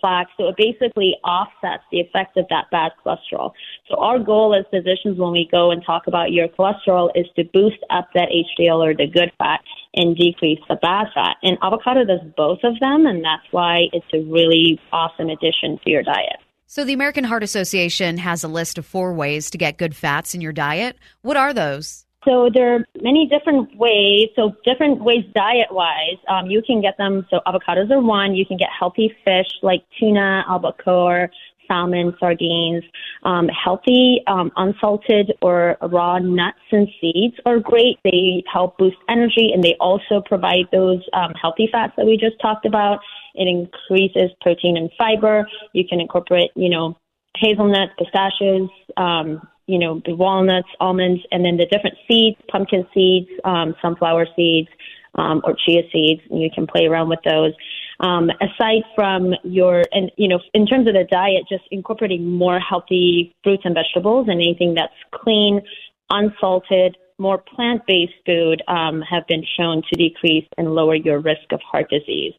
plaque. So it basically offsets the effects of that bad cholesterol. So our goal as physicians when we go and talk about your cholesterol is to boost up that HDL or the good fat and decrease the bad fat. And avocado does both of them, and that's why it's a really awesome addition to your diet. So, the American Heart Association has a list of four ways to get good fats in your diet. What are those? So there are many different ways. So different ways diet wise, um, you can get them. So avocados are one. You can get healthy fish like tuna, albacore, salmon, sardines. Um, healthy um, unsalted or raw nuts and seeds are great. They help boost energy and they also provide those um, healthy fats that we just talked about. It increases protein and fiber. You can incorporate, you know, hazelnuts, pistachios, um, you know, the walnuts, almonds, and then the different seeds, pumpkin seeds, um, sunflower seeds, um, or chia seeds. You can play around with those. Um, aside from your, and you know, in terms of the diet, just incorporating more healthy fruits and vegetables and anything that's clean, unsalted, more plant-based food um, have been shown to decrease and lower your risk of heart disease.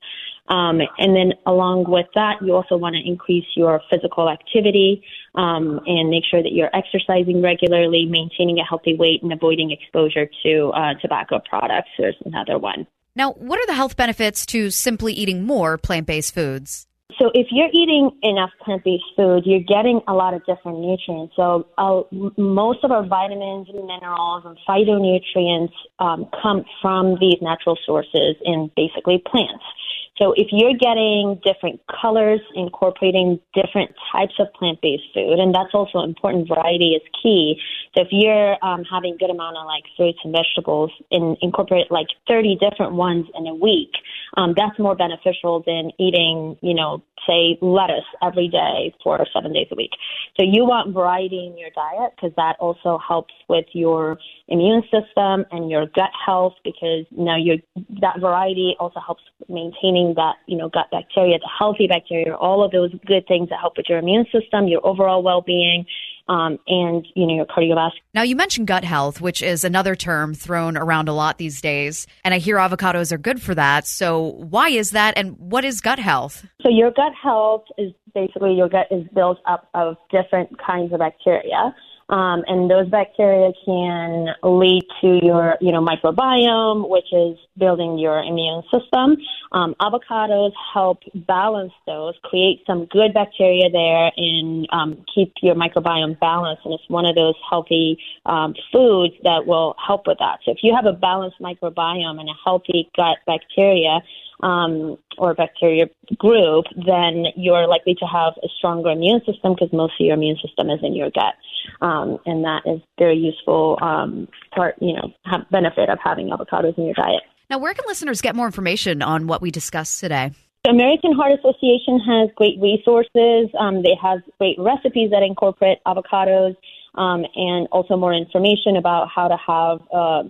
Um, and then along with that, you also want to increase your physical activity um, and make sure that you're exercising regularly, maintaining a healthy weight, and avoiding exposure to uh, tobacco products. There's another one. Now, what are the health benefits to simply eating more plant based foods? So, if you're eating enough plant based food, you're getting a lot of different nutrients. So, uh, most of our vitamins and minerals and phytonutrients um, come from these natural sources in basically plants. So if you're getting different colors, incorporating different types of plant-based food, and that's also important. Variety is key. So if you're um, having good amount of like fruits and vegetables, and incorporate like 30 different ones in a week, um, that's more beneficial than eating, you know, say lettuce every day for seven days a week. So you want variety in your diet because that also helps with your immune system and your gut health because know your that variety also helps maintaining that you know gut bacteria, the healthy bacteria, all of those good things that help with your immune system, your overall well-being. Um, and you know your cardiovascular. Now you mentioned gut health, which is another term thrown around a lot these days, and I hear avocados are good for that. So why is that, and what is gut health? So your gut health is basically your gut is built up of different kinds of bacteria. Um, and those bacteria can lead to your, you know, microbiome, which is building your immune system. Um, avocados help balance those, create some good bacteria there, and um, keep your microbiome balanced. And it's one of those healthy um, foods that will help with that. So if you have a balanced microbiome and a healthy gut bacteria, um, or bacteria group, then you're likely to have a stronger immune system because most of your immune system is in your gut um, and that is very useful um, part, you know, have benefit of having avocados in your diet. Now, where can listeners get more information on what we discussed today? The American Heart Association has great resources. Um, they have great recipes that incorporate avocados, um, and also more information about how to have, uh,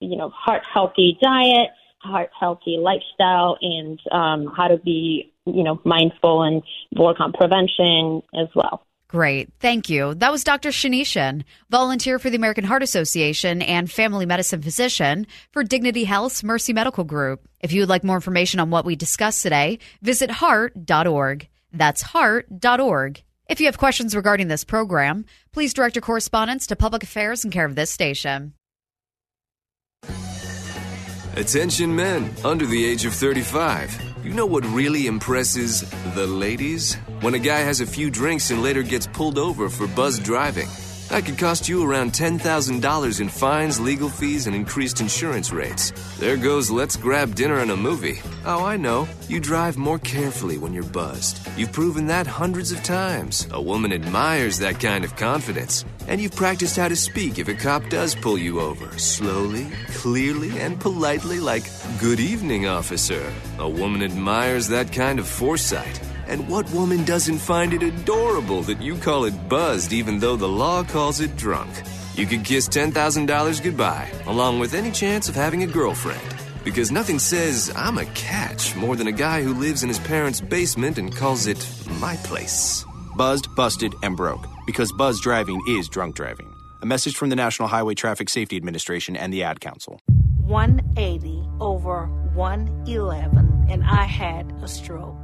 you know, heart healthy diet, heart healthy lifestyle, and um, how to be, you know, mindful and work on prevention as well. Great. Thank you. That was Dr. Chinichian, volunteer for the American Heart Association and family medicine physician for Dignity Health's Mercy Medical Group. If you would like more information on what we discussed today, visit heart.org. That's heart.org. If you have questions regarding this program, please direct your correspondence to Public Affairs in care of this station. Attention men under the age of 35. You know what really impresses the ladies? When a guy has a few drinks and later gets pulled over for buzz driving. That could cost you around $10,000 in fines, legal fees, and increased insurance rates. There goes let's grab dinner and a movie. Oh, I know. You drive more carefully when you're buzzed. You've proven that hundreds of times. A woman admires that kind of confidence. And you've practiced how to speak if a cop does pull you over. Slowly, clearly, and politely, like, Good evening, officer. A woman admires that kind of foresight. And what woman doesn't find it adorable that you call it buzzed even though the law calls it drunk? You could kiss $10,000 goodbye, along with any chance of having a girlfriend. Because nothing says, I'm a catch, more than a guy who lives in his parents' basement and calls it my place. Buzzed, busted, and broke. Because buzz driving is drunk driving. A message from the National Highway Traffic Safety Administration and the Ad Council. 180 over 111, and I had a stroke.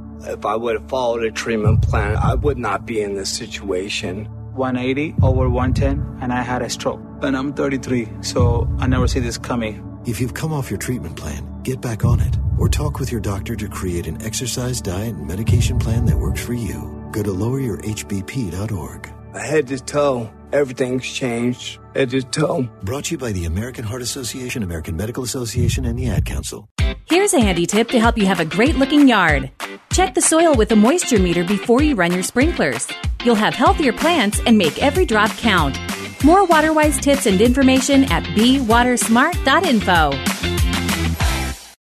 If I would have followed a treatment plan, I would not be in this situation. 180 over 110, and I had a stroke. And I'm 33, so I never see this coming. If you've come off your treatment plan, get back on it or talk with your doctor to create an exercise, diet, and medication plan that works for you. Go to loweryourhbp.org. Head to toe, everything's changed. Head to toe. Brought to you by the American Heart Association, American Medical Association, and the Ad Council. Here's a handy tip to help you have a great looking yard. Check the soil with a moisture meter before you run your sprinklers. You'll have healthier plants and make every drop count. More WaterWise tips and information at bewatersmart.info.